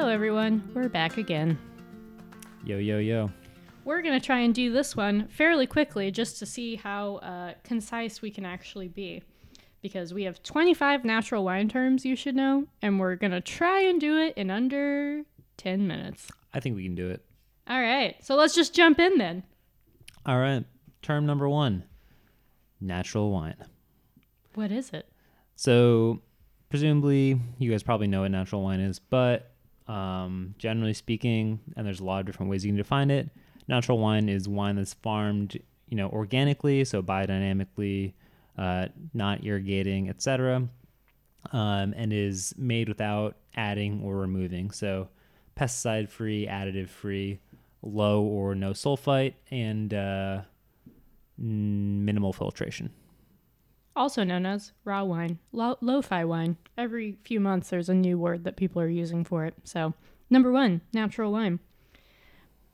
Hello, everyone. We're back again. Yo, yo, yo. We're going to try and do this one fairly quickly just to see how uh, concise we can actually be. Because we have 25 natural wine terms you should know, and we're going to try and do it in under 10 minutes. I think we can do it. All right, so let's just jump in then. All right. Term number one natural wine. What is it? So, presumably, you guys probably know what natural wine is, but um, generally speaking, and there's a lot of different ways you can define it, natural wine is wine that's farmed, you know, organically, so biodynamically, uh, not irrigating, etc., um, and is made without adding or removing. So, pesticide free, additive free, low or no sulfite, and uh, minimal filtration also known as raw wine, lo- lo-fi wine. Every few months there's a new word that people are using for it. So, number 1, natural wine.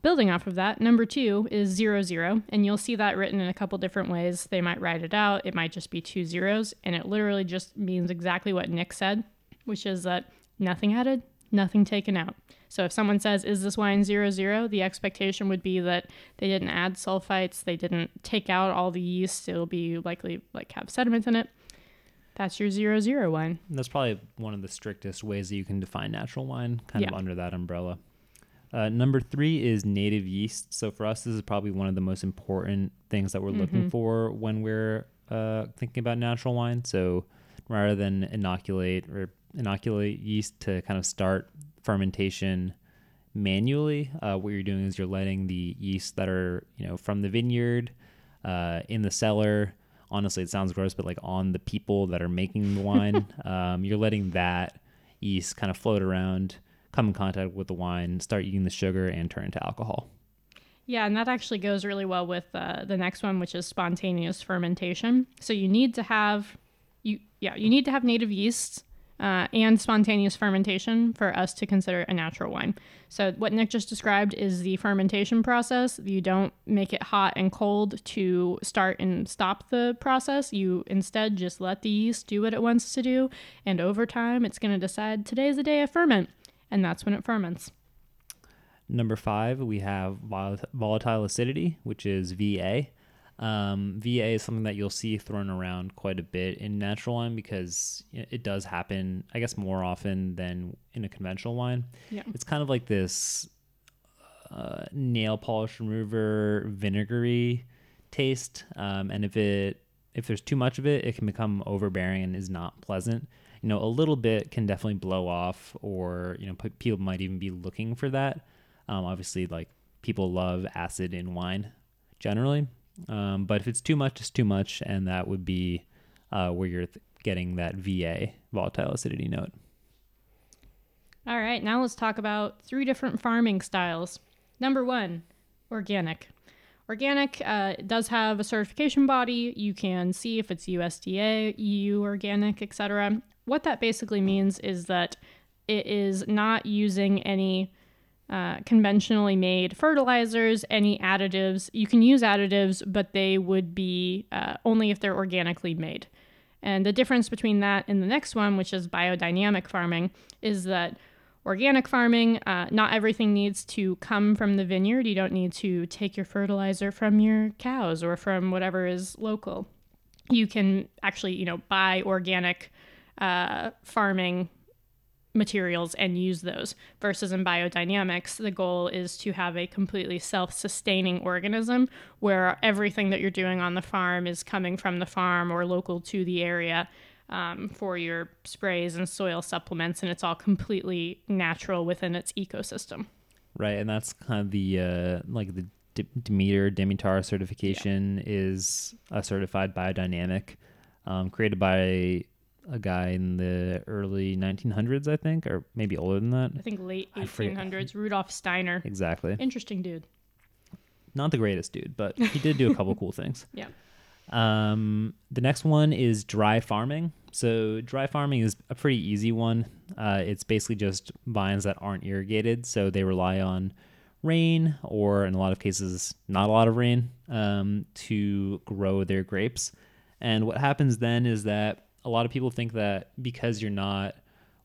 Building off of that, number 2 is zero zero, and you'll see that written in a couple different ways. They might write it out, it might just be two zeros, and it literally just means exactly what Nick said, which is that nothing added, nothing taken out. So if someone says, "Is this wine zero zero?" the expectation would be that they didn't add sulfites, they didn't take out all the yeast. It'll be likely like have sediment in it. That's your zero zero wine. That's probably one of the strictest ways that you can define natural wine, kind Yeah. of under that umbrella. Uh, number three is native yeast. So for us, this is probably one of the most important things that we're looking for when we're uh, thinking about natural wine. So rather than inoculate or inoculate yeast to kind of start fermentation manually, uh, what you're doing is you're letting the yeast that are you know from the vineyard uh, in the cellar. Honestly, it sounds gross, but like on the people that are making the wine, um, you're letting that yeast kind of float around, come in contact with the wine, start eating the sugar, and turn into alcohol. Yeah, and that actually goes really well with uh, the next one, which is spontaneous fermentation. So you need to have you yeah you need to have native yeasts uh, and spontaneous fermentation for us to consider a natural wine. So what Nick just described is the fermentation process. You don't make it hot and cold to start and stop the process. You instead just let the yeast do what it wants to do, and over time it's going to decide today's the day I ferment, and that's when it ferments. Number five, we have volatile acidity, which is VA. Um, VA is something that you'll see thrown around quite a bit in natural wine because it does happen, I guess, more often than in a conventional wine. Yeah. It's kind of like this uh, nail polish remover vinegary taste, um, and if it if there's too much of it, it can become overbearing and is not pleasant. You know, a little bit can definitely blow off, or you know, people might even be looking for that. Um, obviously, like people love acid in wine generally, um, but if it's too much, it's too much, and that would be uh, where you're th- getting that VA volatile acidity note. All right, now let's talk about three different farming styles. Number one, organic. Organic uh, does have a certification body. You can see if it's USDA, EU organic, etc. What that basically means is that it is not using any uh, conventionally made fertilizers, any additives. You can use additives, but they would be uh, only if they're organically made. And the difference between that and the next one, which is biodynamic farming, is that organic farming, uh, not everything needs to come from the vineyard. You don't need to take your fertilizer from your cows or from whatever is local. You can actually, you know, buy organic uh, farming materials and use those. Versus in biodynamics, the goal is to have a completely self sustaining organism where everything that you're doing on the farm is coming from the farm or local to the area um, for your sprays and soil supplements, and it's all completely natural within its ecosystem. Right, and that's kind of the uh, like the Demeter Demitar certification is a certified biodynamic, um, created by a guy in the early 1900s, I think, or maybe older than that. I think late 1800s, Rudolf Steiner. Exactly. Interesting dude. Not the greatest dude, but he did do a couple cool things. Yeah. Um, the next one is dry farming. So dry farming is a pretty easy one. Uh, it's basically just vines that aren't irrigated, so they rely on rain or, in a lot of cases, not a lot of rain um, to grow their grapes. And what happens then is that a lot of people think that because you're not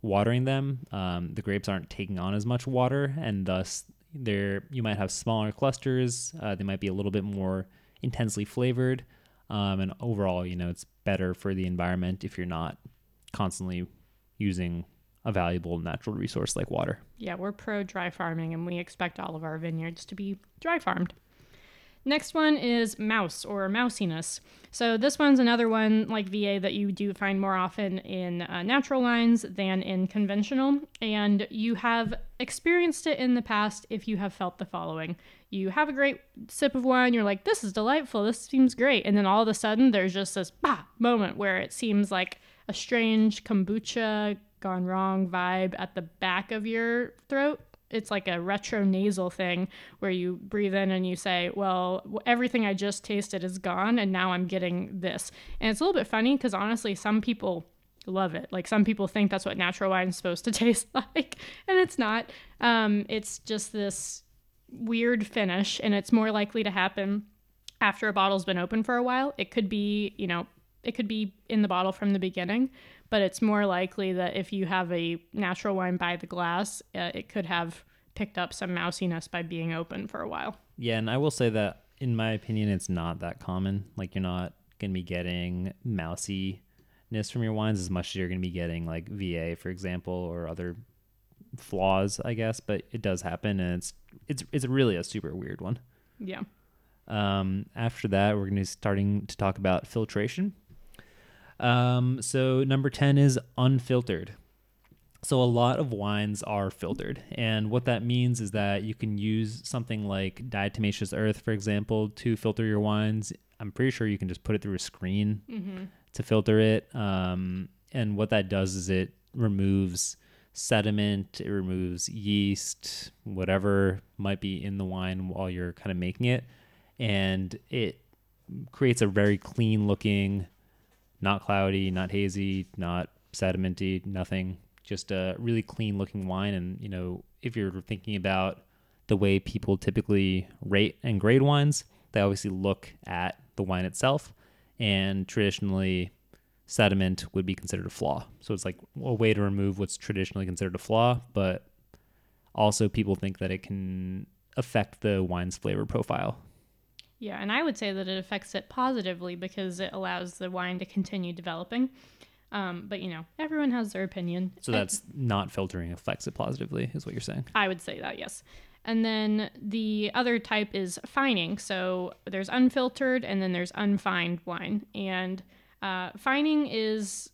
watering them, um, the grapes aren't taking on as much water, and thus they're you might have smaller clusters. Uh, they might be a little bit more intensely flavored, um, and overall, you know, it's better for the environment if you're not constantly using a valuable natural resource like water. Yeah, we're pro dry farming, and we expect all of our vineyards to be dry farmed. Next one is mouse or mousiness. So this one's another one like VA that you do find more often in uh, natural wines than in conventional, and you have experienced it in the past if you have felt the following. You have a great sip of wine, you're like, this is delightful, this seems great, and then all of a sudden there's just this bah moment where it seems like a strange kombucha gone wrong vibe at the back of your throat it's like a retro nasal thing where you breathe in and you say, "Well, everything I just tasted is gone, and now I'm getting this." And it's a little bit funny because honestly, some people love it. Like some people think that's what natural wine is supposed to taste like, and it's not. Um, it's just this weird finish, and it's more likely to happen after a bottle's been open for a while. It could be, you know, it could be in the bottle from the beginning, but it's more likely that if you have a natural wine by the glass, uh, it could have picked up some mousiness by being open for a while. Yeah, and I will say that in my opinion, it's not that common. Like you're not gonna be getting mousiness from your wines as much as you're gonna be getting like VA, for example, or other flaws, I guess. But it does happen, and it's it's it's really a super weird one. Yeah. Um, after that, we're gonna be starting to talk about filtration. Um, so number 10 is unfiltered. So a lot of wines are filtered, and what that means is that you can use something like diatomaceous earth, for example, to filter your wines. I'm pretty sure you can just put it through a screen mm-hmm. to filter it. Um, and what that does is it removes sediment, it removes yeast, whatever might be in the wine while you're kind of making it, and it creates a very clean looking not cloudy, not hazy, not sedimenty, nothing. Just a really clean looking wine. And, you know, if you're thinking about the way people typically rate and grade wines, they obviously look at the wine itself. And traditionally, sediment would be considered a flaw. So it's like a way to remove what's traditionally considered a flaw, but also people think that it can affect the wine's flavor profile. Yeah, and I would say that it affects it positively because it allows the wine to continue developing. Um, but you know, everyone has their opinion. So that's not filtering affects it positively, is what you're saying. I would say that yes. And then the other type is fining. So there's unfiltered and then there's unfined wine. And uh, fining is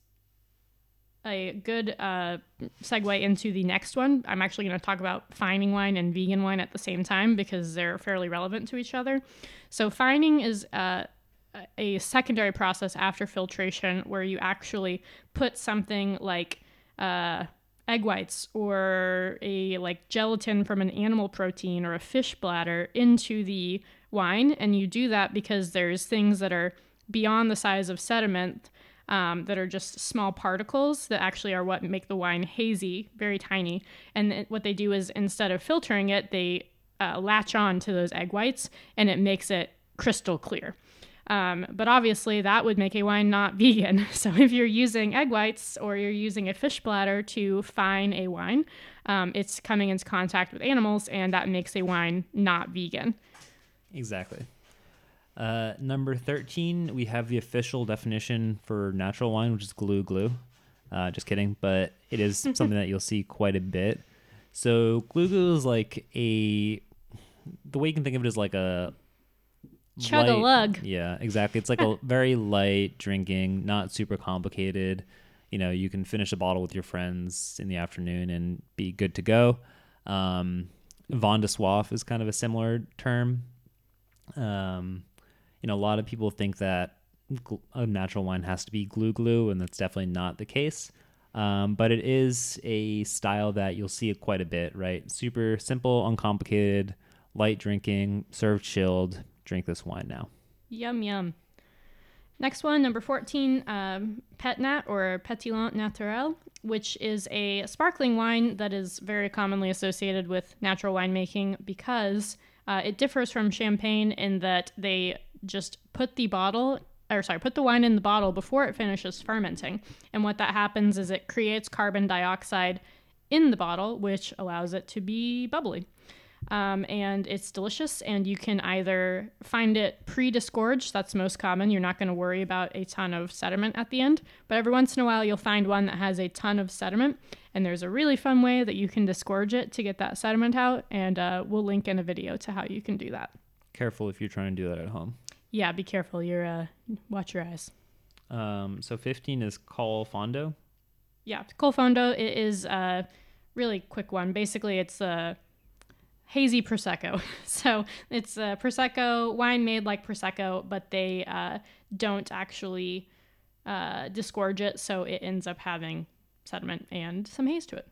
a good uh, segue into the next one. I'm actually going to talk about fining wine and vegan wine at the same time because they're fairly relevant to each other. So, fining is uh, a secondary process after filtration where you actually put something like uh, egg whites or a like gelatin from an animal protein or a fish bladder into the wine. And you do that because there's things that are beyond the size of sediment um, that are just small particles that actually are what make the wine hazy, very tiny. And th- what they do is instead of filtering it, they uh, latch on to those egg whites and it makes it crystal clear. Um, but obviously, that would make a wine not vegan. So, if you're using egg whites or you're using a fish bladder to fine a wine, um, it's coming into contact with animals, and that makes a wine not vegan. Exactly. Uh, number 13, we have the official definition for natural wine, which is glou glou. Uh, just kidding, but it is something that you'll see quite a bit. So glou glou is like a the way you can think of it is like a chug a lug. Yeah, exactly. It's like a very light drinking, not super complicated. You know, you can finish a bottle with your friends in the afternoon and be good to go. Um, Vin de soif is kind of a similar term. Um, you know, a lot of people think that a natural wine has to be glou glou, and that's definitely not the case. Um, but it is a style that you'll see it quite a bit, right? Super simple, uncomplicated, light drinking, served chilled. Drink this wine now. Yum, yum. Next one, number 14, um, Pet Nat or Pétillant Naturel, which is a sparkling wine that is very commonly associated with natural winemaking because uh, it differs from champagne in that they just put the bottle or sorry, put the wine in the bottle before it finishes fermenting. And what that happens is it creates carbon dioxide in the bottle, which allows it to be bubbly. Um, and it's delicious. And you can either find it pre disgorged, that's most common. You're not going to worry about a ton of sediment at the end. But every once in a while, you'll find one that has a ton of sediment. And there's a really fun way that you can disgorge it to get that sediment out. And uh, we'll link in a video to how you can do that. Careful if you're trying to do that at home. Yeah, be careful. You're uh, watch your eyes. Um, so 15 is Col Fondo. Yeah, Col Fondo it is a really quick one. Basically, it's a hazy prosecco. So it's a prosecco wine made like prosecco, but they uh, don't actually uh, disgorge it, so it ends up having sediment and some haze to it.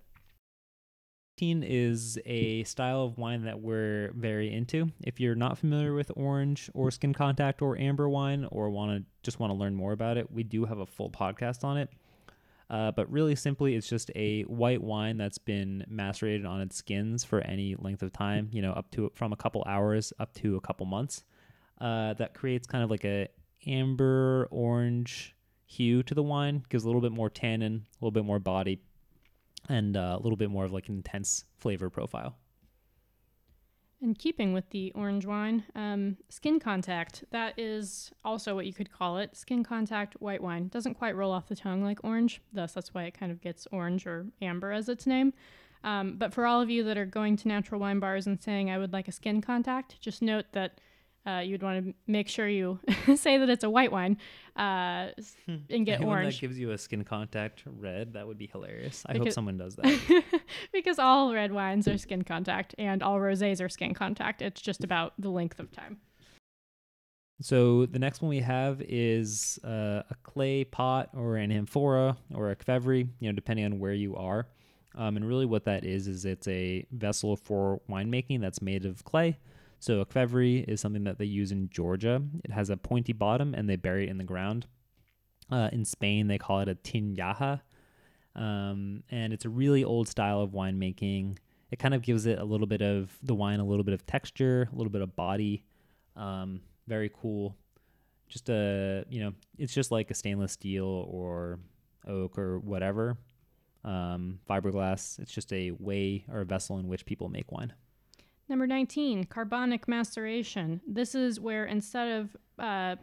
15 is a style of wine that we're very into. If you're not familiar with orange or skin contact or amber wine or want to just want to learn more about it, we do have a full podcast on it. Uh, but really simply, it's just a white wine that's been macerated on its skins for any length of time, you know, up to from a couple hours up to a couple months. Uh, that creates kind of like a amber orange hue to the wine, gives a little bit more tannin, a little bit more body, and uh, a little bit more of like an intense flavor profile. In keeping with the orange wine, um, skin contact, that is also what you could call it. Skin contact white wine. Doesn't quite roll off the tongue like orange, thus, that's why it kind of gets orange or amber as its name. Um, but for all of you that are going to natural wine bars and saying, I would like a skin contact, just note that uh, you'd want to make sure you say that it's a white wine uh, Hmm. and get Anyone orange. that gives you a skin contact red, that would be hilarious. I Because- hope someone does that. because all red wines are skin contact and all rosés are skin contact. It's just about the length of time. so the next one we have is uh, a clay pot or an amphora or a qvevri, you know, depending on where you are. Um, and really, what that is is it's a vessel for winemaking that's made of clay. So a is something that they use in Georgia. It has a pointy bottom and they bury it in the ground. Uh, in Spain, they call it a tinaja. Um, and it's a really old style of winemaking. It kind of gives it a little bit of the wine, a little bit of texture, a little bit of body. Um, very cool. Just a, you know, it's just like a stainless steel or oak or whatever. Um, fiberglass. It's just a way or a vessel in which people make wine. Number 19, carbonic maceration. This is where instead of uh,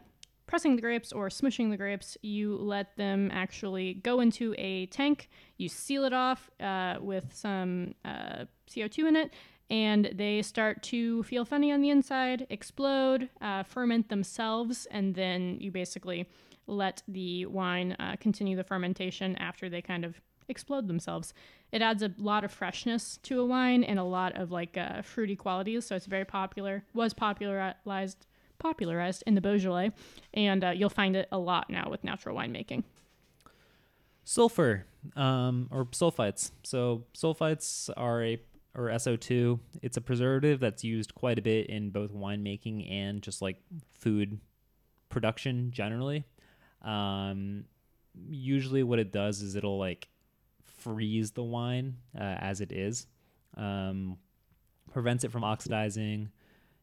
pressing the grapes or smushing the grapes, you let them actually go into a tank. You seal it off uh, with some uh, CO2 in it, and they start to feel funny on the inside, explode, uh, ferment themselves, and then you basically let the wine uh, continue the fermentation after they kind of explode themselves. It adds a lot of freshness to a wine and a lot of like uh, fruity qualities. So it's very popular. Was popularized popularized in the Beaujolais, and uh, you'll find it a lot now with natural winemaking. Sulfur, um, or sulfites. So sulfites are a or SO2. It's a preservative that's used quite a bit in both winemaking and just like food production generally. Um, usually, what it does is it'll like freeze the wine uh, as it is, um, prevents it from oxidizing.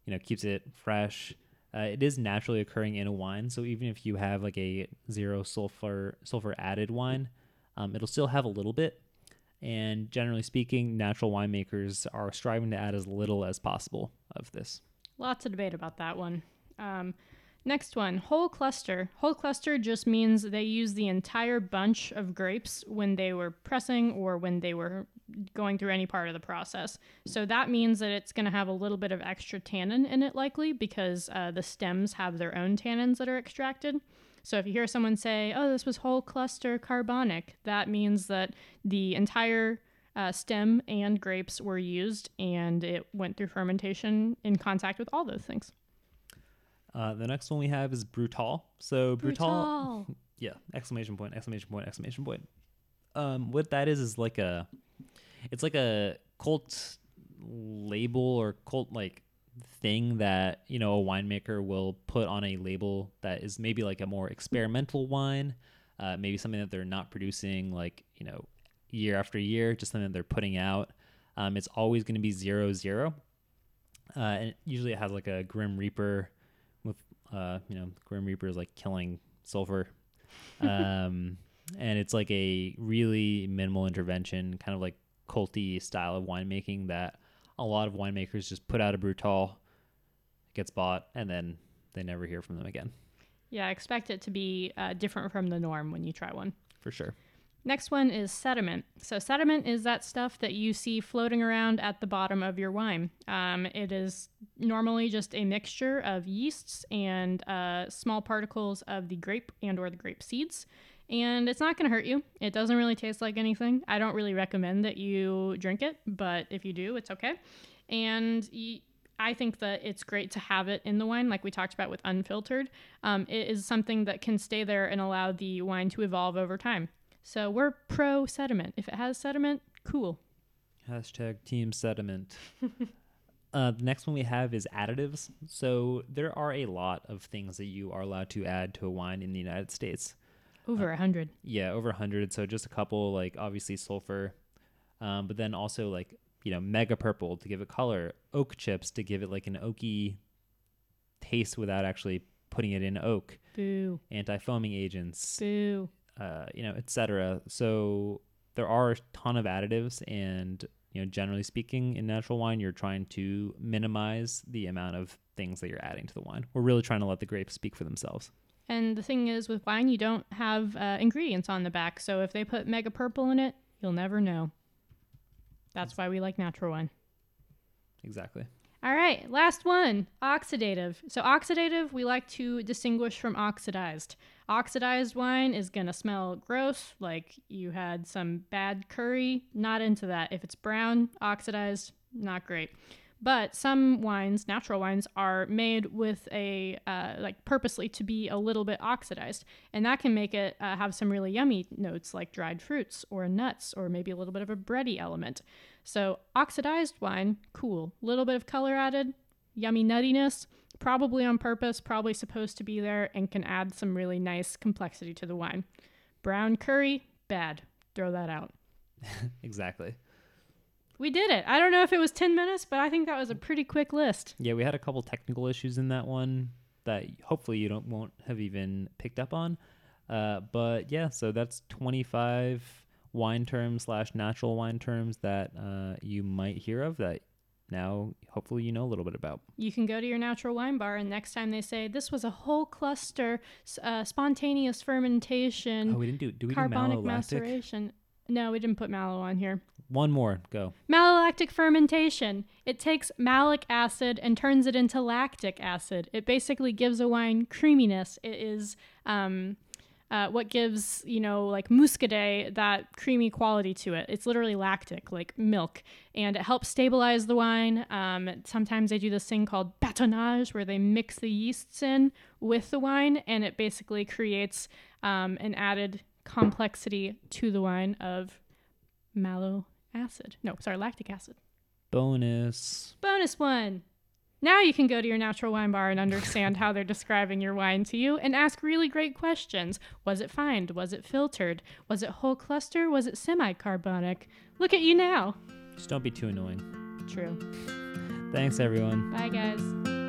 You know, keeps it fresh. Uh, it is naturally occurring in a wine, so even if you have like a zero sulfur sulfur added wine, um, it'll still have a little bit. And generally speaking, natural winemakers are striving to add as little as possible of this. Lots of debate about that one. Um, next one, whole cluster. Whole cluster just means they use the entire bunch of grapes when they were pressing or when they were going through any part of the process. So that means that it's going to have a little bit of extra tannin in it, likely because uh, the stems have their own tannins that are extracted. So if you hear someone say, "Oh, this was whole cluster carbonic," that means that the entire uh, stem and grapes were used, and it went through fermentation in contact with all those things. Uh, the next one we have is Brutal. So Brutal, Brutal. yeah, exclamation point, exclamation point, exclamation point. Um, what that is is like a, it's like a cult label or cult like thing that you know a winemaker will put on a label that is maybe like a more experimental wine, uh, maybe something that they're not producing like you know year after year, just something that they're putting out. Um, it's always going to be zero zero, uh, and usually it has like a Grim Reaper uh, you know Grim Reaper is like killing sulfur. Um, and it's like a really minimal intervention, kind of like culty style of winemaking that a lot of winemakers just put out a brutal, gets bought, and then they never hear from them again. Yeah, expect it to be uh, different from the norm when you try one. For sure. Next one is sediment. So, sediment is that stuff that you see floating around at the bottom of your wine. Um, it is normally just a mixture of yeasts and uh, small particles of the grape and or the grape seeds. And it's not going to hurt you. It doesn't really taste like anything. I don't really recommend that you drink it, but if you do, it's okay. And y- I think that it's great to have it in the wine, like we talked about with unfiltered. Um, it is something that can stay there and allow the wine to evolve over time. So we're pro sediment. If it has sediment, cool. Hashtag team sediment. uh, the next one we have is additives. So there are a lot of things that you are allowed to add to a wine in the United States. Over a hundred. Yeah, over a hundred. So just a couple, like obviously sulfur, um, but then also like you know mega purple to give it color, oak chips to give it like an oaky taste without actually putting it in oak, Boo. anti-foaming agents, Boo. Uh, you know, etc. So there are a ton of additives, and you know, generally speaking, in natural wine, you're trying to minimize the amount of things that you're adding to the wine. We're really trying to let the grapes speak for themselves. And the thing is, with wine, you don't have uh, ingredients on the back. So if they put mega purple in it, you'll never know. That's why we like natural wine. Exactly. All right, last one oxidative. So, oxidative, we like to distinguish from oxidized. Oxidized wine is going to smell gross, like you had some bad curry. Not into that. If it's brown, oxidized, not great. But some wines, natural wines, are made with a, uh, like purposely to be a little bit oxidized. And that can make it uh, have some really yummy notes like dried fruits or nuts or maybe a little bit of a bready element. So oxidized wine, cool. Little bit of color added, yummy nuttiness, probably on purpose, probably supposed to be there, and can add some really nice complexity to the wine. Brown curry, bad. Throw that out. exactly. We did it. I don't know if it was 10 minutes, but I think that was a pretty quick list. Yeah, we had a couple technical issues in that one that hopefully you don't won't have even picked up on. Uh, but yeah, so that's 25 wine terms slash natural wine terms that uh, you might hear of that now hopefully you know a little bit about. You can go to your natural wine bar, and next time they say this was a whole cluster, uh, spontaneous fermentation, Oh, we didn't do. Do we carbonic do malolactic? maceration. No, we didn't put mallow on here. One more. Go. Malolactic fermentation. It takes malic acid and turns it into lactic acid. It basically gives a wine creaminess. It is um, uh, what gives, you know, like muscadet that creamy quality to it. It's literally lactic, like milk. And it helps stabilize the wine. Um, sometimes they do this thing called batonnage where they mix the yeasts in with the wine and it basically creates um, an added complexity to the wine of mallow acid. No, sorry, lactic acid. Bonus. Bonus one. Now you can go to your natural wine bar and understand how they're describing your wine to you and ask really great questions. Was it fined? Was it filtered? Was it whole cluster? Was it semi carbonic? Look at you now. Just don't be too annoying. True. Thanks, everyone. Bye, guys.